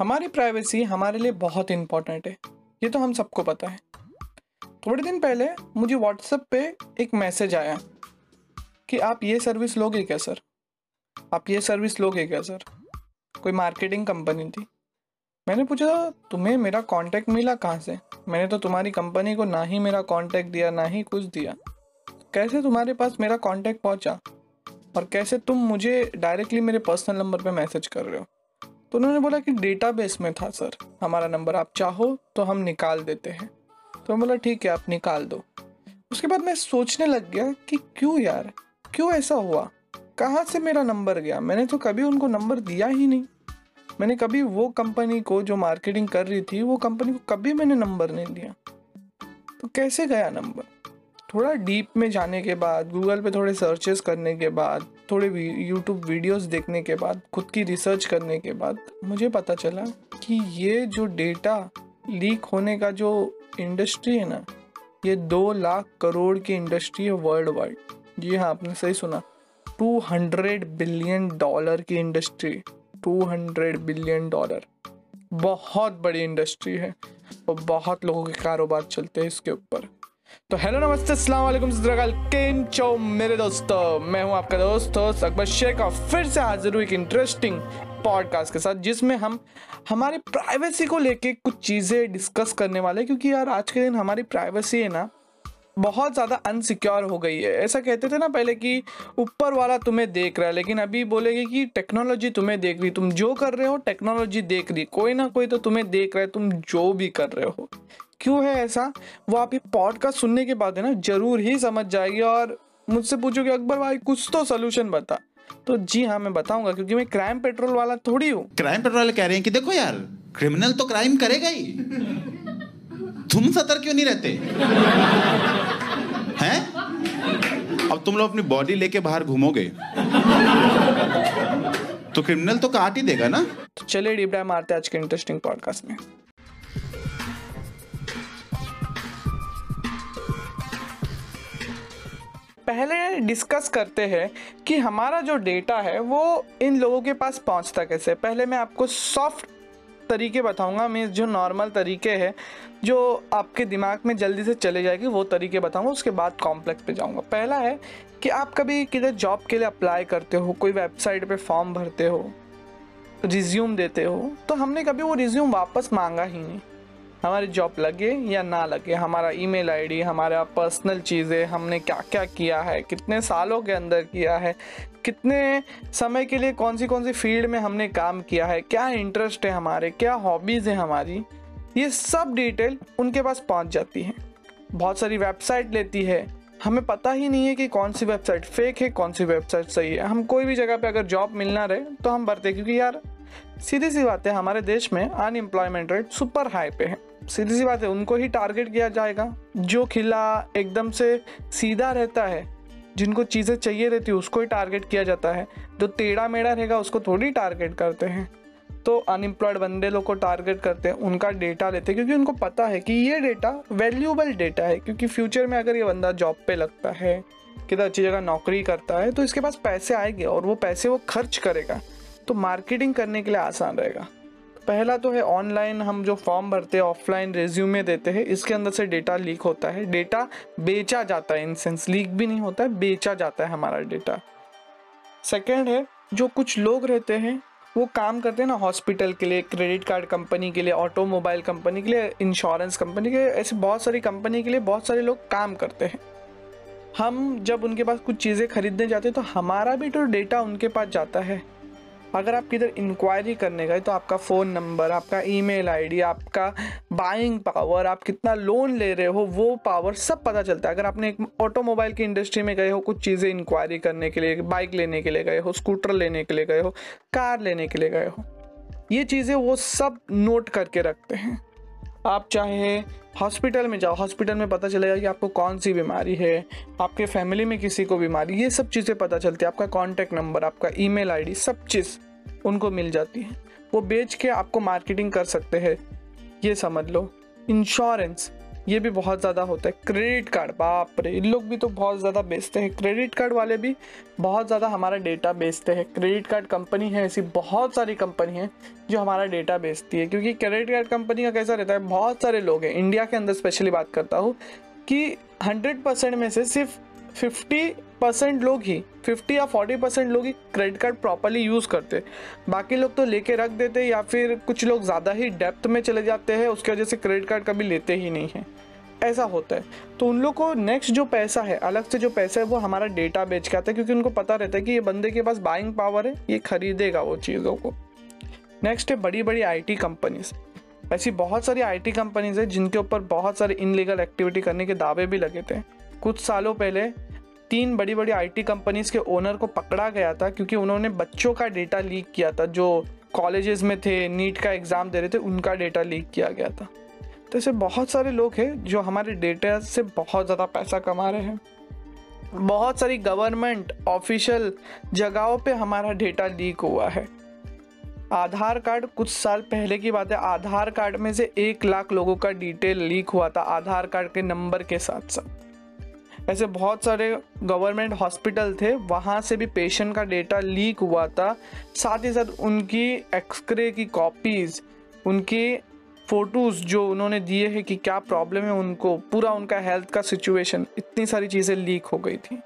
हमारी प्राइवेसी हमारे लिए बहुत इम्पोर्टेंट है। ये तो हम सबको पता है। थोड़े दिन पहले मुझे व्हाट्सएप पे एक मैसेज आया कि आप ये सर्विस लोगे क्या सर आप ये सर्विस लोगे क्या सर कोई मार्केटिंग कंपनी थी। मैंने पूछा, तुम्हें मेरा कांटेक्ट मिला कहाँ से? मैंने तो तुम्हारी कंपनी को ना ही मेरा कांटेक्ट दिया, ना ही कुछ दिया। कैसे तुम्हारे पास मेरा कांटेक्ट पहुँचा? और कैसे तुम मुझे डायरेक्टली मेरे पर्सनल नंबर पे मैसेज कर रहे हो? तो उन्होंने बोला कि डेटाबेस में था सर हमारा नंबर आप चाहो तो हम निकाल देते हैं। तो मैं बोला, ठीक है, आप निकाल दो। उसके बाद मैं सोचने लग गया कि क्यों यार? क्यों ऐसा हुआ? कहाँ से मेरा नंबर गया? मैंने तो कभी उनको नंबर दिया ही नहीं। मैंने कभी वो कंपनी को जो मार्केटिंग कर रही थी, वो कंपनी को कभी मैंने नंबर नहीं दिया। तो कैसे गया नंबर थोड़ा डीप में जाने के बाद गूगल पे थोड़े सर्चेस करने के बाद, थोड़े यूट्यूब वीडियोस देखने के बाद, खुद की रिसर्च करने के बाद, मुझे पता चला कि ये जो डेटा लीक होने का जो इंडस्ट्री है ना, ये दो लाख करोड़ की इंडस्ट्री है वर्ल्ड वाइड जी हाँ आपने सही सुना। 200 बिलियन डॉलर की इंडस्ट्री 200 बिलियन डॉलर बहुत बड़ी इंडस्ट्री है और बहुत लोगों के कारोबार चलते हैं इसके ऊपर। तो हेलो नमस्ते अस्सलाम वालेकुम केम चो, मेरे दोस्तों, मैं हूँ आपका दोस्त, होस्ट अकबर शेख, और फिर से हाजिर हूँ एक इंटरेस्टिंग पॉडकास्ट के साथ, जिसमें हम, हमारी प्राइवेसी को लेके कुछ चीज़ें डिस्कस करने वाले क्योंकि यार आज के दिन हमारी प्राइवेसी है ना बहुत ज़्यादा अनसिक्योर हो गई है। ऐसा कहते थे ना पहले कि ऊपर वाला तुम्हें देख रहा है, लेकिन अभी बोलेगे कि टेक्नोलॉजी तुम्हें देख रही तुम जो कर रहे हो टेक्नोलॉजी देख रही कोई ना कोई तो तुम्हें देख रहा है, तुम जो भी कर रहे हो। क्यों है ऐसा? वो आप ये पॉडकास्ट सुनने के बाद है ना, ज़रूर ही समझ जाएगी और मुझसे पूछोगे, अकबर भाई, कुछ तो सोल्यूशन बता। तो जी हाँ मैं बताऊँगा, क्योंकि मैं क्राइम पेट्रोल वाला थोड़ी हूँ। क्राइम पेट्रोल वाले कह रहे हैं कि, देखो यार क्रिमिनल तो क्राइम करेगा ही। तुम सतर क्यों नहीं रहते? हैं? अब तुम लोग अपनी बॉडी लेके बाहर घूमोगे। तो क्रिमिनल तो काट ही देगा ना? तो चलिए डीप डाइव मारते आज के इंटरेस्टिंग पॉडकास्ट में। पहले डिस्कस करते हैं कि हमारा जो डेटा है, वो इन लोगों के पास पहुँचता कैसे? पहले मैं आपको सॉफ्ट तरीके बताऊँगा मैं जो नॉर्मल तरीके हैं जो आपके दिमाग में जल्दी से चले जाएगी, वो तरीके बताऊँगा, उसके बाद कॉम्प्लेक्स पे जाऊँगा। पहला है कि आप कभी किधर जॉब के लिए अप्लाई करते हो, कोई वेबसाइट पे फॉर्म भरते हो रिज्यूम देते हो तो हमने कभी वो रिज्यूम वापस मांगा ही नहीं। हमारी जॉब लगे या ना लगे, हमारा ईमेल आईडी हमारा पर्सनल चीज़ें, हमने क्या क्या किया है, कितने सालों के अंदर किया है, कितने समय के लिए कौन सी कौन सी फ़ील्ड में हमने काम किया है, क्या इंटरेस्ट है हमारे, क्या हॉबीज़ हैं हमारी ये सब डिटेल उनके पास पहुँच जाती है। बहुत सारी वेबसाइट लेती है। हमें पता ही नहीं है कि कौन सी वेबसाइट फेक है, कौन सी वेबसाइट सही है। हम कोई भी जगह पे अगर जॉब मिलना रहे तो हम भरते क्योंकि यार सीधी सी बात है, हमारे देश में अनएम्प्लॉयमेंट रेट सुपर हाई पे है। सीधी सी बात है, उनको ही टारगेट किया जाएगा। जो खिला एकदम से सीधा रहता है, जिनको चीज़ें चाहिए रहती है, उसको ही टारगेट किया जाता है। जो टेढ़ा मेढ़ा रहेगा, उसको थोड़ी टारगेट करते हैं। तो अनएम्प्लॉयड बंदे लोग को टारगेट करते हैं, उनका डेटा लेते हैं, क्योंकि उनको पता है कि ये डेटा वैल्यूबल डेटा है, क्योंकि फ्यूचर में अगर ये बंदा जॉब पे लगता है, किधर अच्छी जगह नौकरी करता है तो इसके पास पैसे आएँगे और वो पैसे वो खर्च करेगा। तो मार्केटिंग करने के लिए आसान रहेगा। पहला तो है ऑनलाइन हम जो फॉर्म भरते हैं ऑफलाइन रेज्यूमे देते हैं, इसके अंदर से डेटा लीक होता है। डेटा बेचा जाता है इन सेंस लीक भी नहीं होता है, बेचा जाता है हमारा डेटा सेकेंड है, जो कुछ लोग रहते हैं वो काम करते हैं ना हॉस्पिटल के लिए क्रेडिट कार्ड कंपनी के लिए ऑटोमोबाइल कंपनी के लिए इंश्योरेंस कंपनी के ऐसे बहुत सारी कंपनी के लिए बहुत सारे लोग काम करते हैं। हम जब उनके पास कुछ चीज़ें खरीदने जाते हैं तो हमारा भी तो डेटा उनके पास जाता है। अगर आप किधर इंक्वायरी करने गए तो आपका फ़ोन नंबर आपका ईमेल आईडी आपका बाइंग पावर आप कितना लोन ले रहे हो, वो पावर सब पता चलता है। अगर आपने एक ऑटोमोबाइल की इंडस्ट्री में गए हो, कुछ चीज़ें इंक्वायरी करने के लिए बाइक लेने के लिए गए हो स्कूटर लेने के लिए गए हो कार लेने के लिए गए हो, ये चीज़ें वो सब नोट करके रखते हैं। आप चाहे हॉस्पिटल में जाओ हॉस्पिटल में पता चलेगा कि आपको कौन सी बीमारी है, आपके फैमिली में किसी को बीमारी, ये सब चीज़ें पता चलती है। आपका कॉन्टैक्ट नंबर आपका ईमेल आईडी सब चीज़। उनको मिल जाती है। वो बेच के आपको मार्केटिंग कर सकते हैं। ये समझ लो। इंश्योरेंस ये भी बहुत ज़्यादा होता है। क्रेडिट कार्ड बाप रे, इन लोग भी तो बहुत ज़्यादा बेचते हैं। क्रेडिट कार्ड वाले भी बहुत ज़्यादा हमारा डेटा बेचते हैं। क्रेडिट कार्ड कंपनी है, ऐसी बहुत सारी कंपनी है जो हमारा डेटा बेचती है। क्योंकि क्रेडिट कार्ड कंपनी का कैसा रहता है? बहुत सारे लोग हैं। इंडिया के अंदर स्पेशली बात करता हूँ कि हंड्रेड परसेंट में से सिर्फ़ फिफ्टी परसेंट लोग ही फिफ्टी या फोर्टी परसेंट लोग ही क्रेडिट कार्ड प्रॉपरली यूज़ करते बाकी लोग तो लेके रख देते या फिर कुछ लोग ज़्यादा ही डेप्थ में चले जाते हैं, उसकी वजह से क्रेडिट कार्ड कभी लेते ही नहीं हैं। ऐसा होता है। तो उन लोग को नेक्स्ट जो पैसा है, अलग से जो पैसा है, वो हमारा डेटा बेच के आता है, क्योंकि उनको पता रहता है कि ये बंदे के पास बाइंग पावर है, ये खरीदेगा वो चीज़ों को। नेक्स्ट है बड़ी बड़ी आईटी कंपनीज़ ऐसी बहुत सारी आईटी कंपनीज़ है जिनके ऊपर बहुत सारे इनलीगल एक्टिविटी करने के दावे भी लगे थे। कुछ सालों पहले तीन बड़ी बड़ी आईटी कंपनीज़ के ओनर को पकड़ा गया था क्योंकि उन्होंने बच्चों का डेटा लीक किया था, जो कॉलेजेस में थे नीट का एग्ज़ाम दे रहे थे, उनका डेटा लीक किया गया था। तो ऐसे बहुत सारे लोग हैं जो हमारे डेटा से बहुत ज़्यादा पैसा कमा रहे हैं। बहुत सारी गवर्नमेंट ऑफिशियल जगहों पे हमारा डेटा लीक हुआ है। आधार कार्ड कुछ साल पहले की बात है, आधार कार्ड में से एक लाख लोगों का डिटेल लीक हुआ था, आधार कार्ड के नंबर के साथ साथ ऐसे बहुत सारे गवर्नमेंट हॉस्पिटल थे, वहाँ से भी पेशेंट का डेटा लीक हुआ था। साथ ही साथ उनकी एक्सरे की कॉपीज़ उनके फ़ोटोज़ जो उन्होंने दिए हैं कि क्या प्रॉब्लम है उनको, पूरा उनका हेल्थ का सिचुएशन इतनी सारी चीज़ें लीक हो गई थी।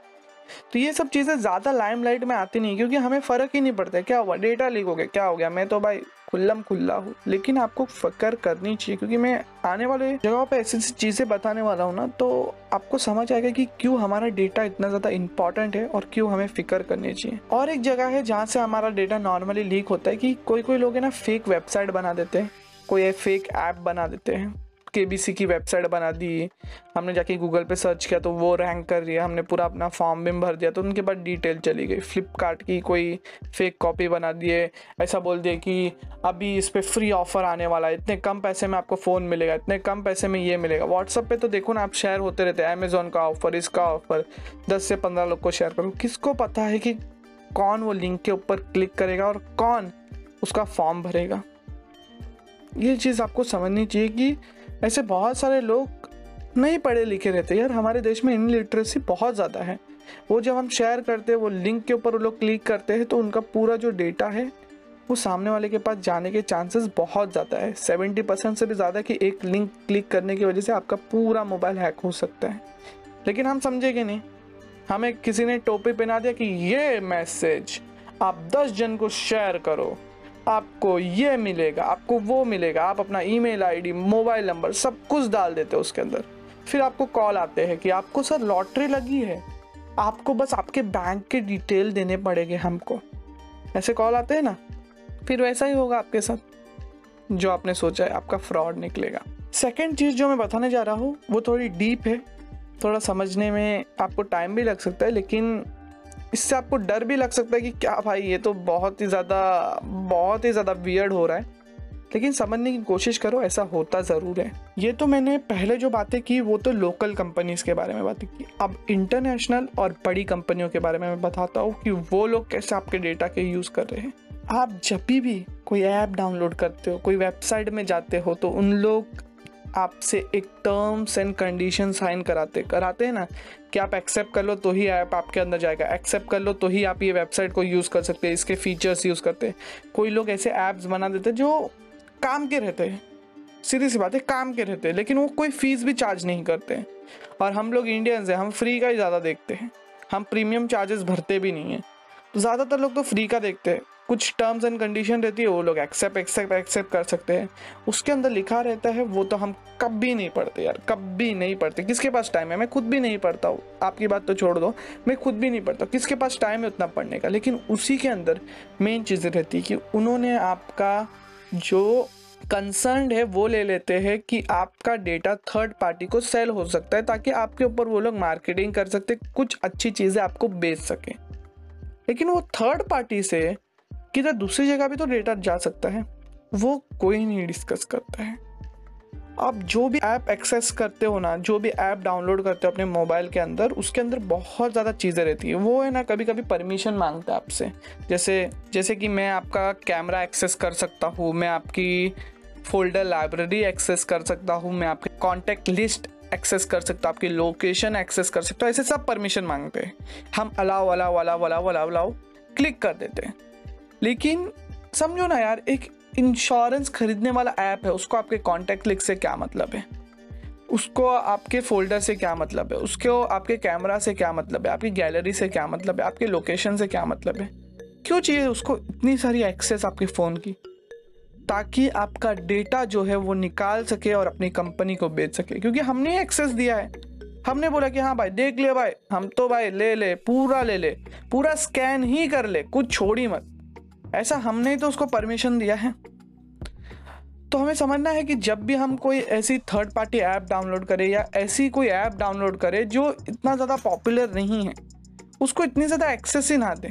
तो ये सब चीज़ें ज़्यादा लाइमलाइट में आती नहीं, क्योंकि हमें फ़र्क ही नहीं पड़ता क्या हुआ? डेटा लीक हो गया, क्या हो गया? मैं तो भाई खुल्लम खुल्ला हूँ। लेकिन आपको फ़क्र करनी चाहिए, क्योंकि मैं आने वाले जगहों पे ऐसी ऐसी चीज़ें बताने वाला हूँ ना तो आपको समझ आएगा कि क्यों हमारा डेटा इतना ज़्यादा इंपॉर्टेंट है और क्यों हमें फ़िक्र करनी चाहिए। और एक जगह है जहाँ से हमारा डेटा नॉर्मली लीक होता है कि कोई कोई लोग है ना फेक वेबसाइट बना देते हैं, कोई फेक ऐप बना देते हैं। के बी सी की वेबसाइट बना दी। हमने जाके गूगल पे सर्च किया तो वो रैंक कर रही है। हमने पूरा अपना फॉर्म भी भर दिया तो उनके बाद डिटेल चली गई। फ्लिपकार्ट की कोई फेक कॉपी बना दिए। ऐसा बोल दिए कि अभी इस पर फ्री ऑफ़र आने वाला है। इतने कम पैसे में आपको फ़ोन मिलेगा। इतने कम पैसे में ये मिलेगा। व्हाट्सअप पे तो देखो ना, आप शेयर होते रहते हैं। अमेजोन का ऑफ़र इसका ऑफ़र दस से पंद्रह लोग को शेयर करो। किसको पता है कि कौन वो लिंक के ऊपर क्लिक करेगा और कौन उसका फॉर्म भरेगा? ये चीज़ आपको समझनी चाहिए कि ऐसे बहुत सारे लोग नहीं पढ़े लिखे रहते। यार, हमारे देश में इन लिटरेसी बहुत ज़्यादा है। वो जब हम शेयर करते हैं, वो लिंक के ऊपर वो लोग क्लिक करते हैं तो उनका पूरा जो डेटा है, वो सामने वाले के पास जाने के चांसेस बहुत ज़्यादा है। सेवेंटी परसेंट से भी ज़्यादा कि एक लिंक क्लिक करने की वजह से आपका पूरा मोबाइल हैक हो सकता है। लेकिन हम समझेंगे नहीं। हमें किसी ने टोपी पहना दिया कि, ये मैसेज आप दस जन को शेयर करो। आपको ये मिलेगा, आपको वो मिलेगा। आप अपना ईमेल आईडी, मोबाइल नंबर सब कुछ डाल देते हो उसके अंदर। फिर आपको कॉल आते हैं कि आपको सर लॉटरी लगी है। आपको बस आपके बैंक के डिटेल देने पड़ेंगे हमको। ऐसे कॉल आते हैं ना, फिर वैसा ही होगा आपके साथ। जो आपने सोचा है, आपका फ्रॉड निकलेगा। सेकेंड चीज़ जो मैं बताने जा रहा हूँ, वो थोड़ी डीप है। थोड़ा समझने में आपको टाइम भी लग सकता है, लेकिन इससे आपको डर भी लग सकता है कि क्या भाई, ये तो बहुत ही ज़्यादा, बहुत ही ज़्यादा वियर्ड हो रहा है। लेकिन समझने की कोशिश करो, ऐसा होता ज़रूर है। ये तो मैंने पहले जो बातें की, वो तो लोकल कंपनीज़ के बारे में बातें की। अब इंटरनेशनल और बड़ी कंपनियों के बारे में मैं बताता हूँ कि वो लोग कैसे आपके डेटा के यूज़ कर रहे हैं। आप जब भी, कोई ऐप डाउनलोड करते हो, कोई वेबसाइट में जाते हो तो उन लोग आपसे एक टर्म्स एंड कंडीशन साइन कराते कराते हैं ना कि आप एक्सेप्ट कर लो तो ही ऐप आपके अंदर जाएगा। एक्सेप्ट कर लो तो ही आप ये वेबसाइट को यूज़ कर सकते हैं, इसके फीचर्स यूज़ करते हैं। कोई लोग ऐसे ऐप्स बना देते जो काम के रहते हैं। सीधी सी बात है, काम के रहते हैं, लेकिन वो कोई फ़ीस भी चार्ज नहीं करते हैं। और हम लोग इंडियंस हैं, हम फ्री का ही ज़्यादा देखते हैं। हम प्रीमियम चार्जेस भरते भी नहीं हैं। तो ज़्यादातर लोग तो फ्री का देखते हैं। कुछ टर्म्स एंड कंडीशन रहती है, वो लोग एक्सेप्ट एक्सेप्ट एक्सेप्ट कर सकते हैं। उसके अंदर लिखा रहता है, वो तो हम कभी नहीं पढ़ते यार, कभी नहीं पढ़ते। किसके पास टाइम है? मैं खुद भी नहीं पढ़ता हूँ। आपकी बात तो छोड़ दो, मैं खुद भी नहीं पढ़ता किसके पास टाइम है उतना पढ़ने का? लेकिन उसी के अंदर मेन चीज़ें रहती है कि उन्होंने आपका जो कंसर्न है, वो ले लेते हैं कि आपका डेटा थर्ड पार्टी को सेल हो सकता है, ताकि आपके ऊपर वो लोग मार्केटिंग कर सकते, कुछ अच्छी चीज़ें आपको बेच सकें। लेकिन वो थर्ड पार्टी से किधर दूसरी जगह भी तो डेटा जा सकता है। वो कोई नहीं डिस्कस करता है। आप जो भी ऐप एक्सेस करते हो ना, जो भी ऐप डाउनलोड करते हो अपने मोबाइल के अंदर, उसके अंदर बहुत ज़्यादा चीज़ें रहती है। वो है ना कभी कभी परमिशन माँगता है आपसे। जैसे जैसे कि मैं आपका कैमरा एक्सेस कर सकता हूँ, मैं आपकी फोल्डर लाइब्रेरी एक्सेस कर सकता हूँ, मैं आपके कॉन्टैक्ट लिस्ट एक्सेस कर सकता हूँ, आपकी लोकेशन एक्सेस कर सकता हूँ, ऐसे सब परमिशन मांगते हैं। हम allow allow allow allow allow allow click कर देते हैं। लेकिन समझो ना यार, एक इंश्योरेंस खरीदने वाला ऐप है, उसको आपके कॉन्टैक्ट लिस्ट से क्या मतलब है? उसको आपके फोल्डर से क्या मतलब है? उसको आपके कैमरा से क्या मतलब है? आपकी गैलरी से क्या मतलब है? आपके लोकेशन से क्या मतलब है? क्यों चाहिए उसको इतनी सारी एक्सेस आपके फ़ोन की? ताकि आपका डेटा जो है वो निकाल सके और अपनी कंपनी को बेच सके। क्योंकि हमने एक्सेस दिया है। हमने बोला कि हाँ भाई, देख ले भाई, हम तो भाई ले ले, पूरा ले ले, पूरा स्कैन ही कर ले, कुछ छोड़ी मत। ऐसा हमने तो उसको परमिशन दिया है। तो हमें समझना है कि जब भी हम कोई ऐसी थर्ड पार्टी ऐप डाउनलोड करें या ऐसी कोई ऐप डाउनलोड करें जो इतना ज़्यादा पॉपुलर नहीं है, उसको इतनी ज़्यादा एक्सेस ही ना दें।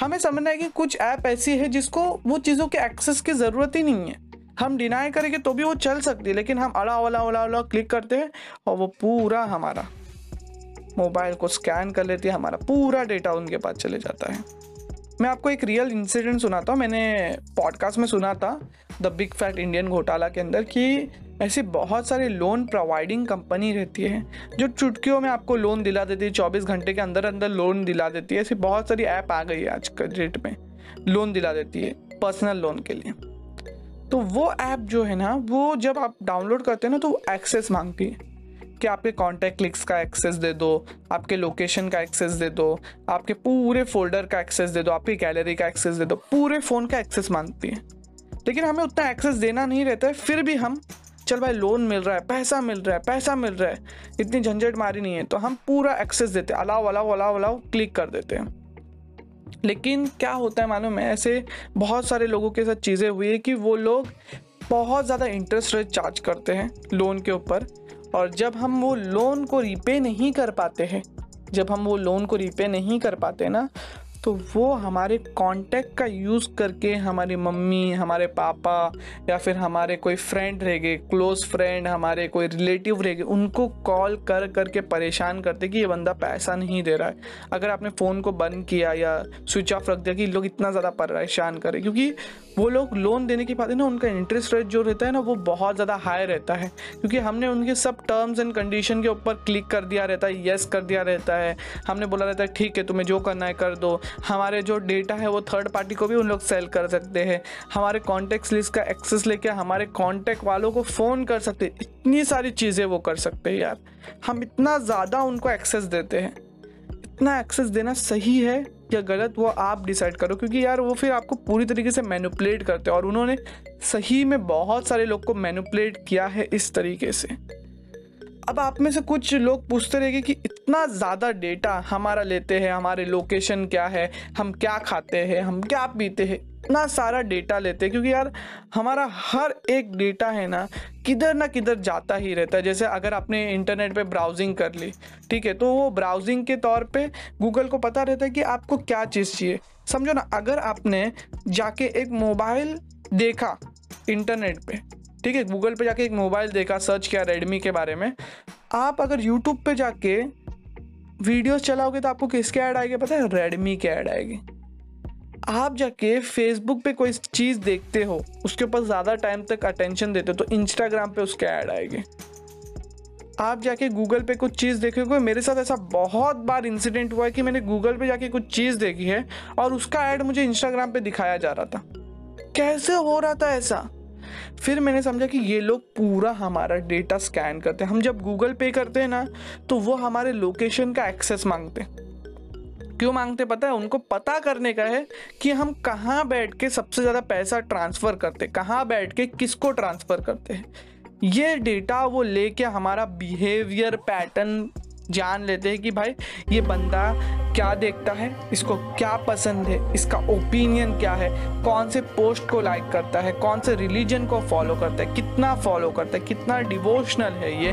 हमें समझना है कि कुछ ऐप ऐसी है जिसको वो चीज़ों के एक्सेस की ज़रूरत ही नहीं है। हम डिनाई करेंगे तो भी वो चल सकती है, लेकिन हम अड़ा वाला वाला वाला क्लिक करते हैं और वो पूरा हमारा मोबाइल को स्कैन कर लेती है, हमारा पूरा डेटा उनके पास चले जाता है। मैं आपको एक रियल इंसिडेंट सुनाता हूँ। मैंने पॉडकास्ट में सुना था द बिग फैट इंडियन घोटाला के अंदर कि ऐसी बहुत सारी लोन प्रोवाइडिंग कंपनी रहती है, जो चुटकियों में आपको लोन दिला देती है, चौबीस घंटे के अंदर अंदर लोन दिला देती है। ऐसी बहुत सारी ऐप आ गई है आज के डेट में लोन दिला देती है पर्सनल लोन के लिए। तो वो ऐप जो है ना, वो जब आप डाउनलोड करते हैं ना तो एक्सेस मांगती है। कि आपके कॉन्टैक्ट लिंक्स का एक्सेस दे दो, आपके लोकेशन का एक्सेस दे दो, आपके पूरे फोल्डर का एक्सेस दे दो, आपकी गैलरी का एक्सेस दे दो, पूरे फ़ोन का एक्सेस मांगती है। लेकिन हमें उतना एक्सेस देना नहीं रहता है, फिर भी हम, चल भाई लोन मिल रहा है, पैसा मिल रहा है, पैसा मिल रहा है, इतनी झंझट मारी नहीं है तो हम पूरा एक्सेस देते हैं allow allow allow allow click कर देते हैं। लेकिन क्या होता है मालूम है, ऐसे बहुत सारे लोगों के साथ चीज़ें हुई है कि वो लोग बहुत ज़्यादा इंटरेस्ट रेट चार्ज करते हैं लोन के ऊपर। और जब हम वो लोन को रीपे नहीं कर पाते हैं, जब हम वो लोन को रीपे नहीं कर पाते ना तो वो हमारे कांटेक्ट का यूज़ करके हमारी मम्मी, हमारे पापा या फिर हमारे कोई फ्रेंड रह गए क्लोज फ्रेंड हमारे कोई रिलेटिव रह गए, उनको कॉल कर करके परेशान करते कि ये बंदा पैसा नहीं दे रहा है। अगर आपने फ़ोन को बंद किया या स्विच ऑफ़ रख दिया कि लोग इतना ज़्यादा परेशान करें क्योंकि वो लोग लोन देने के बाद ना, उनका इंटरेस्ट रेट जो रहता है ना, वो बहुत ज़्यादा हाई रहता है। क्योंकि हमने उनके सब टर्म्स एंड कंडीशन के ऊपर क्लिक कर दिया रहता है येस कर दिया रहता है। हमने बोला रहता है, ठीक है, तुम्हें जो करना है कर दो। हमारे जो डेटा है वो थर्ड पार्टी को भी उन लोग सेल कर सकते हैं। हमारे कॉन्टैक्ट लिस्ट का एक्सेस लेके हमारे कॉन्टैक्ट वालों को फ़ोन कर सकते इतनी सारी चीज़ें वो कर सकते हैं यार। हम इतना ज़्यादा उनको एक्सेस देते हैं। इतना एक्सेस देना सही है या गलत, वो आप डिसाइड करो, क्योंकि यार वो फिर आपको पूरी तरीके से मैनुपलेट करते हैं और उन्होंने सही में बहुत सारे लोग को मैनुपलेट किया है इस तरीके से। अब आप में से कुछ लोग पूछते रहेंगे कि इतना ज़्यादा डेटा हमारा लेते हैं, हमारे लोकेशन क्या है, हम क्या खाते हैं, हम क्या पीते हैं, इतना सारा डेटा लेते हैं, क्योंकि यार हमारा हर एक डेटा है ना, किधर ना किधर जाता ही रहता है। जैसे अगर आपने इंटरनेट पे ब्राउजिंग कर ली, ठीक है तो वो ब्राउजिंग के तौर पे गूगल को पता रहता है कि आपको क्या चीज़ चाहिए। समझो ना, अगर आपने जाके एक मोबाइल देखा इंटरनेट पे ठीक है गूगल पे जाके एक मोबाइल देखा सर्च किया रेडमी के बारे में। आप अगर यूट्यूब पे जाके वीडियोस चलाओगे तो आपको किसके ऐड आएगी पता है? रेडमी के ऐड आएगी। आप जाके फेसबुक पे कोई चीज़ देखते हो, उसके ऊपर ज़्यादा टाइम तक अटेंशन देते हो तो इंस्टाग्राम पे उसके ऐड आएगी। आप जाके गूगल पे कुछ चीज़ देखोगे, मेरे साथ ऐसा बहुत बार इंसिडेंट हुआ है कि मैंने गूगल पे जाके कुछ चीज़ देखी है और उसका ऐड मुझे इंस्टाग्राम पे दिखाया जा रहा था। कैसे हो रहा था ऐसा? फिर मैंने समझा कि ये लोग पूरा हमारा डेटा स्कैन करते हैं। हम जब गूगल पे करते हैं ना तो वो हमारे लोकेशन का एक्सेस मांगते हैं। क्यों मांगते पता है? उनको पता करने का है कि हम कहाँ बैठ के सबसे ज़्यादा पैसा ट्रांसफ़र करते कहाँ बैठ के किसको ट्रांसफ़र करते हैं? ये डेटा वो लेके हमारा बिहेवियर पैटर्न जान लेते हैं कि भाई, ये बंदा क्या देखता है? इसको क्या पसंद है? इसका ओपिनियन क्या है? कौन से पोस्ट को लाइक करता है? कौन से रिलीजन को फॉलो करता है? कितना फॉलो करता है? कितना डिवोशनल है ये?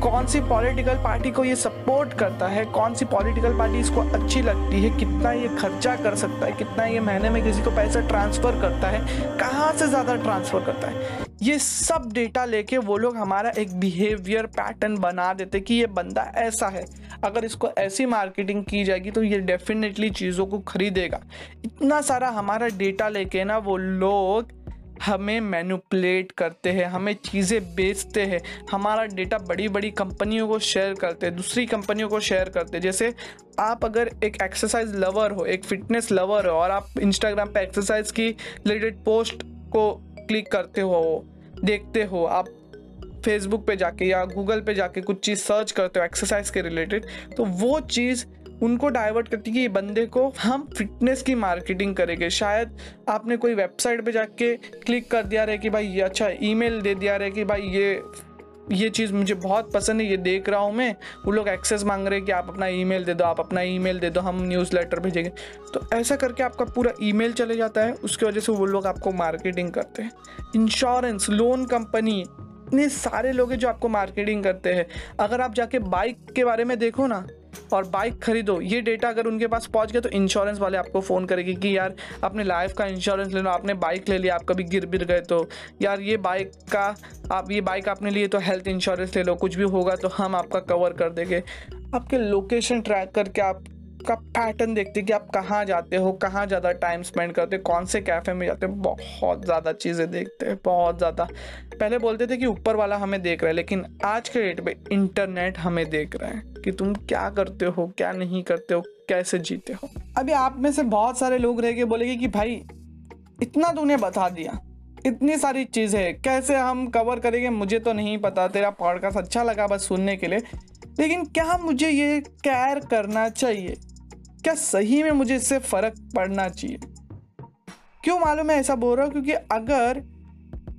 कौन सी पॉलिटिकल पार्टी को ये सपोर्ट करता है? कौन सी पॉलिटिकल पार्टी इसको अच्छी लगती है? कितना ये खर्चा कर सकता है? कितना ये महीने में किसी को पैसा ट्रांसफ़र करता है? कहाँ से ज़्यादा ट्रांसफ़र करता है? ये सब डेटा लेके वो लोग हमारा एक बिहेवियर पैटर्न बना देते कि ये बंदा ऐसा है। अगर इसको ऐसी मार्केटिंग की जाएगी तो ये डेफिनेटली चीज़ों को खरीदेगा। इतना सारा हमारा डेटा लेके ना वो लोग हमें मैनुपलेट करते हैं, हमें चीज़ें बेचते हैं। हमारा डेटा बड़ी बड़ी कंपनियों को शेयर करते हैं, दूसरी कंपनियों को शेयर करते हैं। जैसे आप अगर एक एक्सरसाइज लवर हो, एक फिटनेस लवर हो और आप इंस्टाग्राम पे एक्सरसाइज की रिलेटेड पोस्ट को क्लिक करते हो, देखते हो, आप फेसबुक पे जाके या गूगल पे जाके कुछ चीज़ सर्च करते हो एक्सरसाइज के रिलेटेड तो वो चीज़ उनको डाइवर्ट करती है कि ये बंदे को हम फिटनेस की मार्केटिंग करेंगे। शायद आपने कोई वेबसाइट पे जाके क्लिक कर दिया रहे कि भाई ये अच्छा ईमेल दे दिया रहे कि भाई ये ये चीज़ मुझे बहुत पसंद है, ये देख रहा हूँ मैं। वो लोग एक्सेस मांग रहे हैं कि आप अपना ईमेल दे दो, आप अपना ईमेल दे दो, हम न्यूज़ लेटर भेजेंगे। तो ऐसा करके आपका पूरा ईमेल चले जाता है, उसकी वजह से वो लोग आपको मार्केटिंग करते हैं। इंश्योरेंस लोन कंपनी इतने सारे लोग हैं जो आपको मार्केटिंग करते हैं। अगर आप जाके बाइक के बारे में देखो ना और बाइक खरीदो। ये डेटा अगर उनके पास पहुँच गया तो इंश्योरेंस वाले आपको फ़ोन करेंगे कि यार, अपने लाइफ का इंश्योरेंस ले लो, आपने बाइक ले लिया, आप कभी गिर बिर गए तो। यार, ये बाइक का, आप, ये बाइक आपने लिए तो हेल्थ इंश्योरेंस ले लो, कुछ भी होगा तो हम आपका कवर कर देंगे। आपके लोकेशन ट्रैक करके आप का पैटर्न देखते हैं कि आप कहाँ जाते हो, कहाँ ज़्यादा टाइम स्पेंड करते हो, कौन से कैफ़े में जाते हो, बहुत ज़्यादा चीज़ें देखते हैं, बहुत ज़्यादा। पहले बोलते थे कि ऊपर वाला हमें देख रहा है, लेकिन आज के डेट में इंटरनेट हमें देख रहा है कि तुम क्या करते हो, क्या नहीं करते हो, कैसे जीते हो। अभी आप में से बहुत सारे लोग रह के बोलेंगे कि भाई, इतना तूने बता दिया, इतनी सारी चीज़ें कैसे हम कवर करेंगे, मुझे तो नहीं पता, तेरा पॉडकास्ट अच्छा लगा बस सुनने के लिए, लेकिन क्या मुझे ये केयर करना चाहिए? क्या सही में मुझे इससे फ़र्क पड़ना चाहिए? क्यों मालूम है ऐसा बोल रहा हूँ? क्योंकि अगर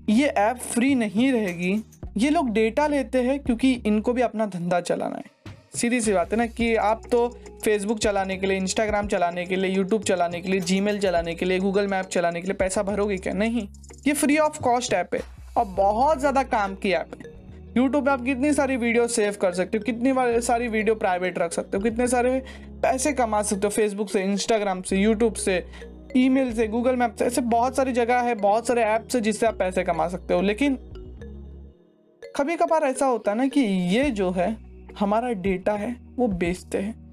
ये ऐप फ्री नहीं रहेगी, ये लोग डेटा लेते हैं क्योंकि इनको भी अपना धंधा चलाना है। सीधी सी बात है ना कि आप तो फेसबुक चलाने के लिए इंस्टाग्राम चलाने के लिए यूट्यूब चलाने के लिए जीमेल चलाने के लिए गूगल मैप चलाने के लिए पैसा भरोगे क्या? नहीं। ये फ्री ऑफ़ कॉस्ट ऐप है और बहुत ज़्यादा काम की ऐप है। यूट्यूब पे आप कितनी सारी वीडियो सेव कर सकते हो? कितनी सारी वीडियो प्राइवेट रख सकते हो? कितने सारे पैसे कमा सकते हो फेसबुक से इंस्टाग्राम से यूट्यूब से ईमेल से गूगल मैप से? ऐसे बहुत सारी जगह है, बहुत सारे ऐप्स है जिससे आप पैसे कमा सकते हो। लेकिन कभी कभार ऐसा होता है ना कि ये जो है, हमारा डेटा है, वो बेचते हैं।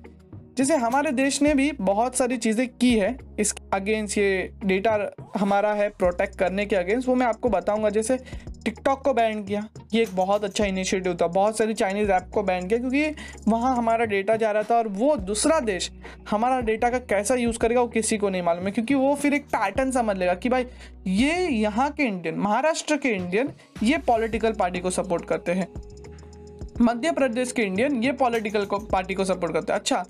जैसे हमारे देश ने भी बहुत सारी चीज़ें की है, इस अगेंस्ट ये डेटा हमारा है प्रोटेक्ट करने के अगेंस्ट वो मैं आपको बताऊँगा। जैसे टिकटॉक को बैन किया, ये एक बहुत अच्छा इनिशिएटिव था। बहुत सारी चाइनीज़ ऐप को बैन किया, क्योंकि वहाँ हमारा डेटा जा रहा था और वो दूसरा देश हमारा डेटा का कैसा यूज़ करेगा, वो किसी को नहीं मालूम है। क्योंकि वो फिर एक पैटर्न समझ लेगा कि भाई, ये यहाँ के इंडियन महाराष्ट्र के इंडियन ये पॉलिटिकल पार्टी को सपोर्ट करते हैं। मध्य प्रदेश के इंडियन ये पॉलिटिकल पार्टी को सपोर्ट करते हैं। अच्छा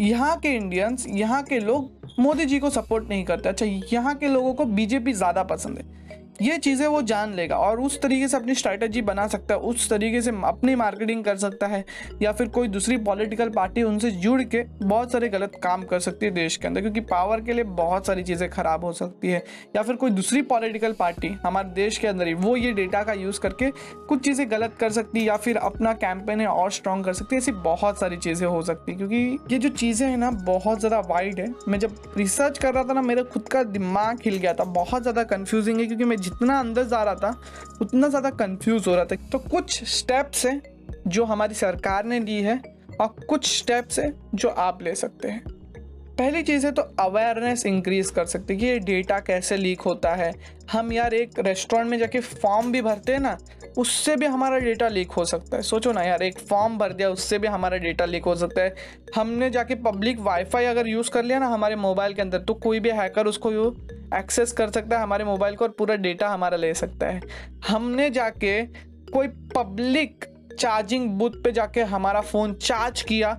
यहाँ के इंडियंस यहाँ के लोग मोदी जी को सपोर्ट नहीं करते। अच्छा यहाँ के लोगों को बीजेपी ज़्यादा पसंद है। ये चीज़ें वो जान लेगा और उस तरीके से अपनी स्ट्रैटेजी बना सकता है, उस तरीके से अपनी मार्केटिंग कर सकता है, या फिर कोई दूसरी पॉलिटिकल पार्टी उनसे जुड़ के बहुत सारे गलत काम कर सकती है देश के अंदर, क्योंकि पावर के लिए बहुत सारी चीज़ें ख़राब हो सकती है। या फिर कोई दूसरी पॉलिटिकल पार्टी हमारे देश के अंदर ही, वो ये डेटा का यूज़ करके कुछ चीज़ें गलत कर सकती है या फिर अपना कैंपेन है और स्ट्रॉन्ग कर सकती है, ऐसी बहुत सारी चीज़ें हो सकती है। क्योंकि ये जो चीज़ें हैं ना, बहुत ज़्यादा वाइड है। मैं जब रिसर्च कर रहा था ना, मेरा खुद का दिमाग हिल गया था, बहुत ज़्यादा कन्फ्यूजिंग है, क्योंकि मैं जितना अंदर जा रहा था, उतना ज़्यादा कंफ्यूज हो रहा था। तो कुछ स्टेप्स हैं जो हमारी सरकार ने ली है और कुछ स्टेप्स हैं जो आप ले सकते हैं। पहली चीज़ है तो अवेयरनेस इंक्रीज कर सकते कि ये डेटा कैसे लीक होता है। हम यार एक रेस्टोरेंट में जाके फॉर्म भी भरते हैं ना, उससे भी हमारा डेटा लीक हो सकता है। सोचो ना यार, एक फॉर्म भर दिया, उससे भी हमारा डेटा लीक हो सकता है। हमने जाके पब्लिक वाईफाई अगर यूज़ कर लिया ना हमारे मोबाइल के अंदर तो कोई भी हैकर उसको एक्सेस कर सकता है हमारे मोबाइल को और पूरा डेटा हमारा ले सकता है। हमने जाके कोई पब्लिक चार्जिंग बूथ पे जाके हमारा फ़ोन चार्ज किया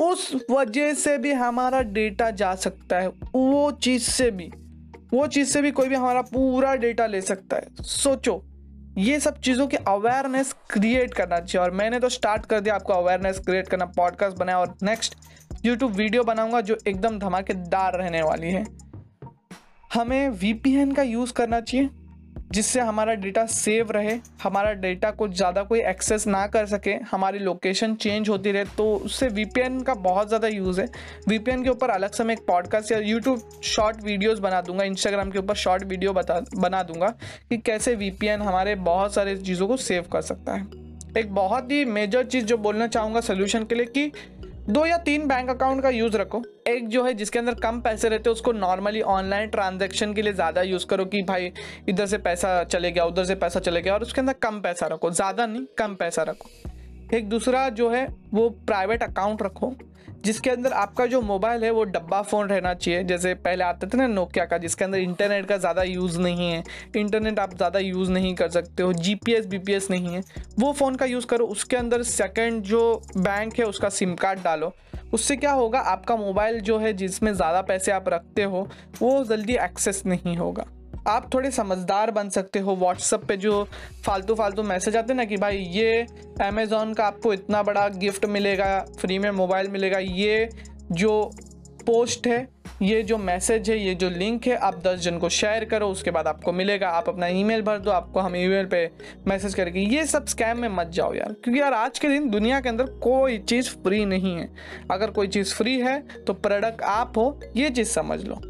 उस वजह से भी हमारा डेटा जा सकता है। वो चीज़ से भी। वो चीज़ से भी कोई भी हमारा पूरा डेटा ले सकता है। सोचो, ये सब चीज़ों की अवेयरनेस क्रिएट करना चाहिए। और मैंने तो स्टार्ट कर दिया आपको अवेयरनेस क्रिएट करना पॉडकास्ट बनाया और नेक्स्ट यूट्यूब वीडियो बनाऊँगा जो एकदम धमाकेदार रहने वाली है। हमें VPN का यूज़ करना चाहिए। जिससे हमारा डेटा सेव रहे, हमारा डेटा को ज़्यादा कोई एक्सेस ना कर सके, हमारी लोकेशन चेंज होती रहे तो उससे वीपीएन का बहुत ज़्यादा यूज़ है। वीपीएन के ऊपर अलग से मैं एक पॉडकास्ट या यूट्यूब शॉर्ट वीडियोज़ बना दूँगा इंस्टाग्राम के ऊपर शॉर्ट वीडियो बता, बना दूँगा कि कैसे वीपीएन हमारे बहुत सारे चीज़ों को सेव कर सकता है। एक बहुत ही मेजर चीज़ जो बोलना चाहूँगा सोल्यूशन के लिए कि दो या तीन बैंक अकाउंट का यूज़ रखो। एक जो है जिसके अंदर कम पैसे रहते हैं, उसको नॉर्मली ऑनलाइन ट्रांजेक्शन के लिए ज़्यादा यूज़ करो कि भाई इधर से पैसा चले गया, उधर से पैसा चले गया, और उसके अंदर कम पैसा रखो। ज़्यादा नहीं, कम पैसा रखो। एक दूसरा जो है, वो प्राइवेट अकाउंट रखो, जिसके अंदर आपका जो मोबाइल है, वो डब्बा फ़ोन रहना चाहिए। जैसे पहले आते थे ना नोकिया का, जिसके अंदर इंटरनेट का ज़्यादा यूज़ नहीं है इंटरनेट आप ज़्यादा यूज़ नहीं कर सकते हो G P S B P S नहीं है, वो फ़ोन का यूज़ करो। उसके अंदर सेकेंड जो बैंक है, उसका सिम कार्ड डालो। उससे क्या होगा, आपका मोबाइल जो है, जिसमें ज़्यादा पैसे आप रखते हो, वो जल्दी एक्सेस नहीं होगा। आप थोड़े समझदार बन सकते हो व्हाट्सअप पे जो फालतू फालतू मैसेज आते हैं ना कि भाई, ये अमेज़ोन का आपको इतना बड़ा गिफ्ट मिलेगा फ्री में मोबाइल मिलेगा, ये जो पोस्ट है, ये जो मैसेज है, ये जो लिंक है, आप दस जन को शेयर करो, उसके बाद आपको मिलेगा, आप अपना ईमेल भर दो, आपको हम ईमेल पे मैसेज करके, ये सब स्कैम में मत जाओ यार, क्योंकि यार आज के दिन दुनिया के अंदर कोई चीज़ फ्री नहीं है। अगर कोई चीज़ फ्री है तो प्रोडक्ट आप हो, ये चीज़ समझ लो।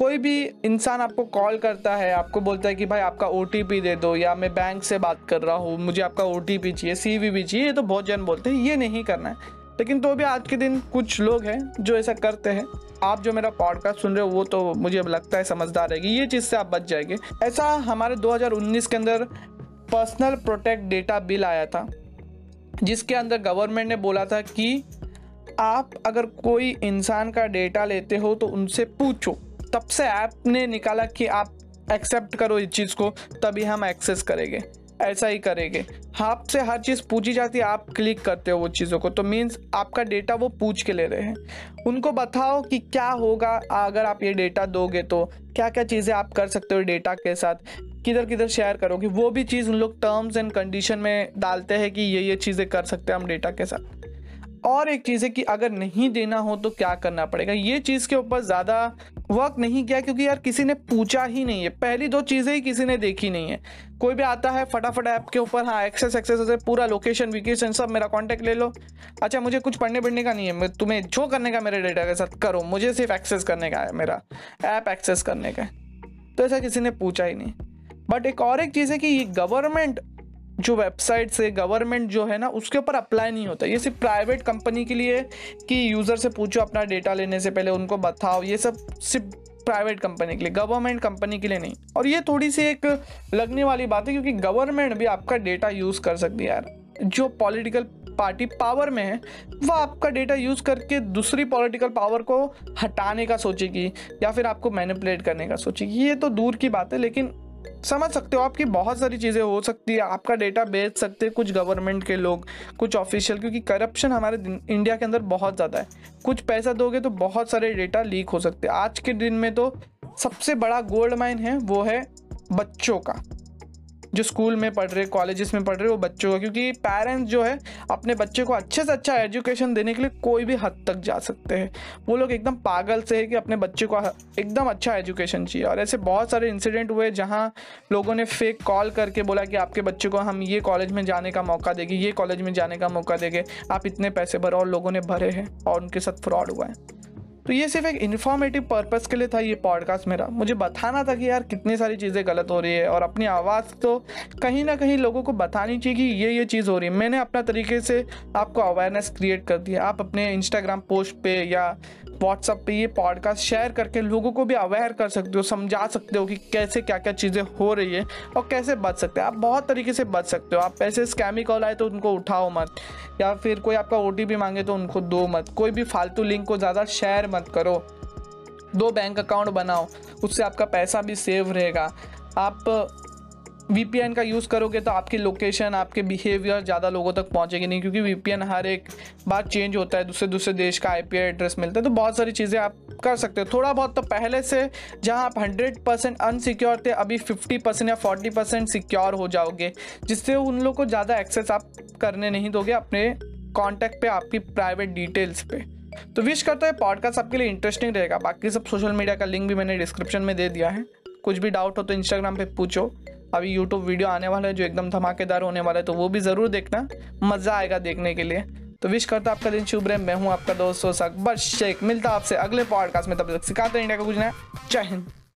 कोई भी इंसान आपको कॉल करता है, आपको बोलता है कि भाई आपका ओटीपी दे दो या मैं बैंक से बात कर रहा हूँ, मुझे आपका ओटीपी चाहिए सी भी चाहिए, ये तो बहुत जन बोलते हैं, ये नहीं करना है। लेकिन तो भी आज के दिन कुछ लोग हैं जो ऐसा करते हैं। आप जो मेरा पॉडकास्ट सुन रहे हो, वो तो मुझे अब लगता है समझदार है कि ये चीज़ से आप बच जाएँगे। ऐसा हमारे 2019 के अंदर पर्सनल प्रोटेक्ट डेटा बिल आया था, जिसके अंदर गवर्नमेंट ने बोला था कि आप अगर कोई इंसान का डेटा लेते हो तो उनसे पूछो। तब से ऐप ने निकाला कि आप एक्सेप्ट करो इस चीज़ को, तभी हम एक्सेस करेंगे। ऐसा ही करेंगे। आपसे हर चीज़ पूछी जाती है, आप क्लिक करते हो वो चीज़ों को। तो मीन्स आपका डेटा वो पूछ के ले रहे हैं। उनको बताओ कि क्या होगा अगर आप ये डेटा दोगे तो। क्या क्या चीज़ें आप कर सकते हो डेटा के साथ? किधर किधर शेयर करोगे? वो भी चीज़ उन लोग टर्म्स एंड कंडीशन में डालते हैं कि ये ये चीज़ें कर सकते हैं हम डेटा के साथ। और एक चीज़ है कि अगर नहीं देना हो तो क्या करना पड़ेगा? ये चीज़ के ऊपर ज़्यादा वर्क नहीं किया क्योंकि यार किसी ने पूछा ही नहीं है। पहली दो चीज़ें ही किसी ने देखी नहीं है। कोई भी आता है फटाफट ऐप के ऊपर हाँ एक्सेस एक्सेस से पूरा लोकेशन विकेशन सब मेरा कॉन्टैक्ट ले लो। अच्छा मुझे कुछ पढ़ने पढ़ने का नहीं है। तुम्हें जो करने का मेरे डेटा के साथ करो। मुझे सिर्फ़ एक्सेस करने का है मेरा। ऐप एक्सेस करने का तो ऐसा किसी ने पूछा ही नहीं। बट एक और एक चीज़ है कि ये गवर्नमेंट जो वेबसाइट से गवर्नमेंट जो है ना, उसके ऊपर अप्लाई नहीं होता। ये सिर्फ़ प्राइवेट कंपनी के लिए कि यूज़र से पूछो अपना डेटा लेने से पहले, उनको बताओ। ये सब सिर्फ़ प्राइवेट कंपनी के लिए गवर्नमेंट कंपनी के लिए नहीं। और ये थोड़ी सी एक लगने वाली बात है, क्योंकि गवर्नमेंट भी आपका डेटा यूज़ कर सकती है यार। जो पॉलिटिकल पार्टी पावर में है वह आपका डेटा यूज़ करके दूसरी पॉलिटिकल पावर को हटाने का सोचेगी, या फिर आपको मैनिपुलेट करने का सोचेगी। ये तो दूर की बात है, लेकिन समझ सकते हो, आपकी बहुत सारी चीज़ें हो सकती है, आपका डेटा बेच सकते हैं कुछ गवर्नमेंट के लोग, कुछ ऑफिशियल क्योंकि करप्शन हमारे इंडिया के अंदर बहुत ज़्यादा है। कुछ पैसा दोगे तो बहुत सारे डेटा लीक हो सकते हैं। आज के दिन में तो सबसे बड़ा गोल्ड माइन है, वो है बच्चों का। जो स्कूल में पढ़ रहे, कॉलेजेस में पढ़ रहे, वो बच्चों का, क्योंकि पेरेंट्स जो है, अपने बच्चे को अच्छे से अच्छा एजुकेशन देने के लिए कोई भी हद तक जा सकते हैं। वो लोग एकदम पागल से है कि अपने बच्चे को एकदम अच्छा एजुकेशन चाहिए। और ऐसे बहुत सारे इंसिडेंट हुए जहाँ लोगों ने फेक कॉल करके बोला कि आपके बच्चे को हम ये कॉलेज में जाने का मौका देंगे, ये कॉलेज में जाने का मौका देंगे, आप इतने पैसे भरो, और लोगों ने भरे हैं, और उनके साथ फ्रॉड हुआ है। तो ये सिर्फ़ एक इन्फॉर्मेटिव पर्पज़ के लिए था ये पॉडकास्ट मेरा। मुझे बताना था कि यार कितनी सारी चीज़ें गलत हो रही है और अपनी आवाज़ तो कहीं ना कहीं लोगों को बतानी चाहिए कि ये ये चीज़ हो रही है। मैंने अपना तरीके से आपको अवेयरनेस क्रिएट कर दिया। आप अपने इंस्टाग्राम पोस्ट पे या व्हाट्सअप पे ये पॉडकास्ट शेयर करके लोगों को भी अवेयर कर सकते हो, समझा सकते हो कि कैसे क्या क्या चीज़ें हो रही है और कैसे बच सकते हैं। आप बहुत तरीके से बच सकते हो। आप ऐसे स्कैमी कॉल आए तो उनको उठाओ मत या फिर कोई आपका ओटीपी मांगे तो उनको दो मत। कोई भी फालतू लिंक को ज़्यादा शेयर मत करो। दो बैंक अकाउंट बनाओ, उससे आपका पैसा भी सेव रहेगा। आप वीपीएन का यूज़ करोगे तो आपकी लोकेशन आपके बिहेवियर ज़्यादा लोगों तक पहुँचेगी नहीं, क्योंकि वीपीएन हर एक बार चेंज होता है दूसरे दूसरे देश का आई एड्रेस मिलता है तो बहुत सारी चीज़ें आप कर सकते हो। थोड़ा बहुत तो पहले से जहाँ आप हंड्रेड परसेंट अनसिक्योर थे, अभी फिफ्टी परसेंट या फोर्टी परसेंट सिक्योर हो जाओगे, जिससे उन लोग को ज़्यादा एक्सेस आप करने नहीं दोगे अपने कॉन्टैक्ट पे, आपकी प्राइवेट डिटेल्स पे। तो विश करता है पॉडकास्ट आपके लिए इंटरेस्टिंग रहेगा। बाकी सब सोशल मीडिया का लिंक भी मैंने डिस्क्रिप्शन में दे दिया है। कुछ भी डाउट हो तो इंस्टाग्राम पे पूछो। अभी यूट्यूब वीडियो आने वाला है, जो एकदम धमाकेदार होने वाला है तो वो भी ज़रूर देखना। मज़ा आएगा देखने के लिए। तो विश करता आपका दिन शुभ रहे। मैं हूँ आपका दोस्त बस शेख मिलता आपसे अगले पॉडकास्ट में। तब तक सिखाते इंडिया का कुछ नया। हिंद।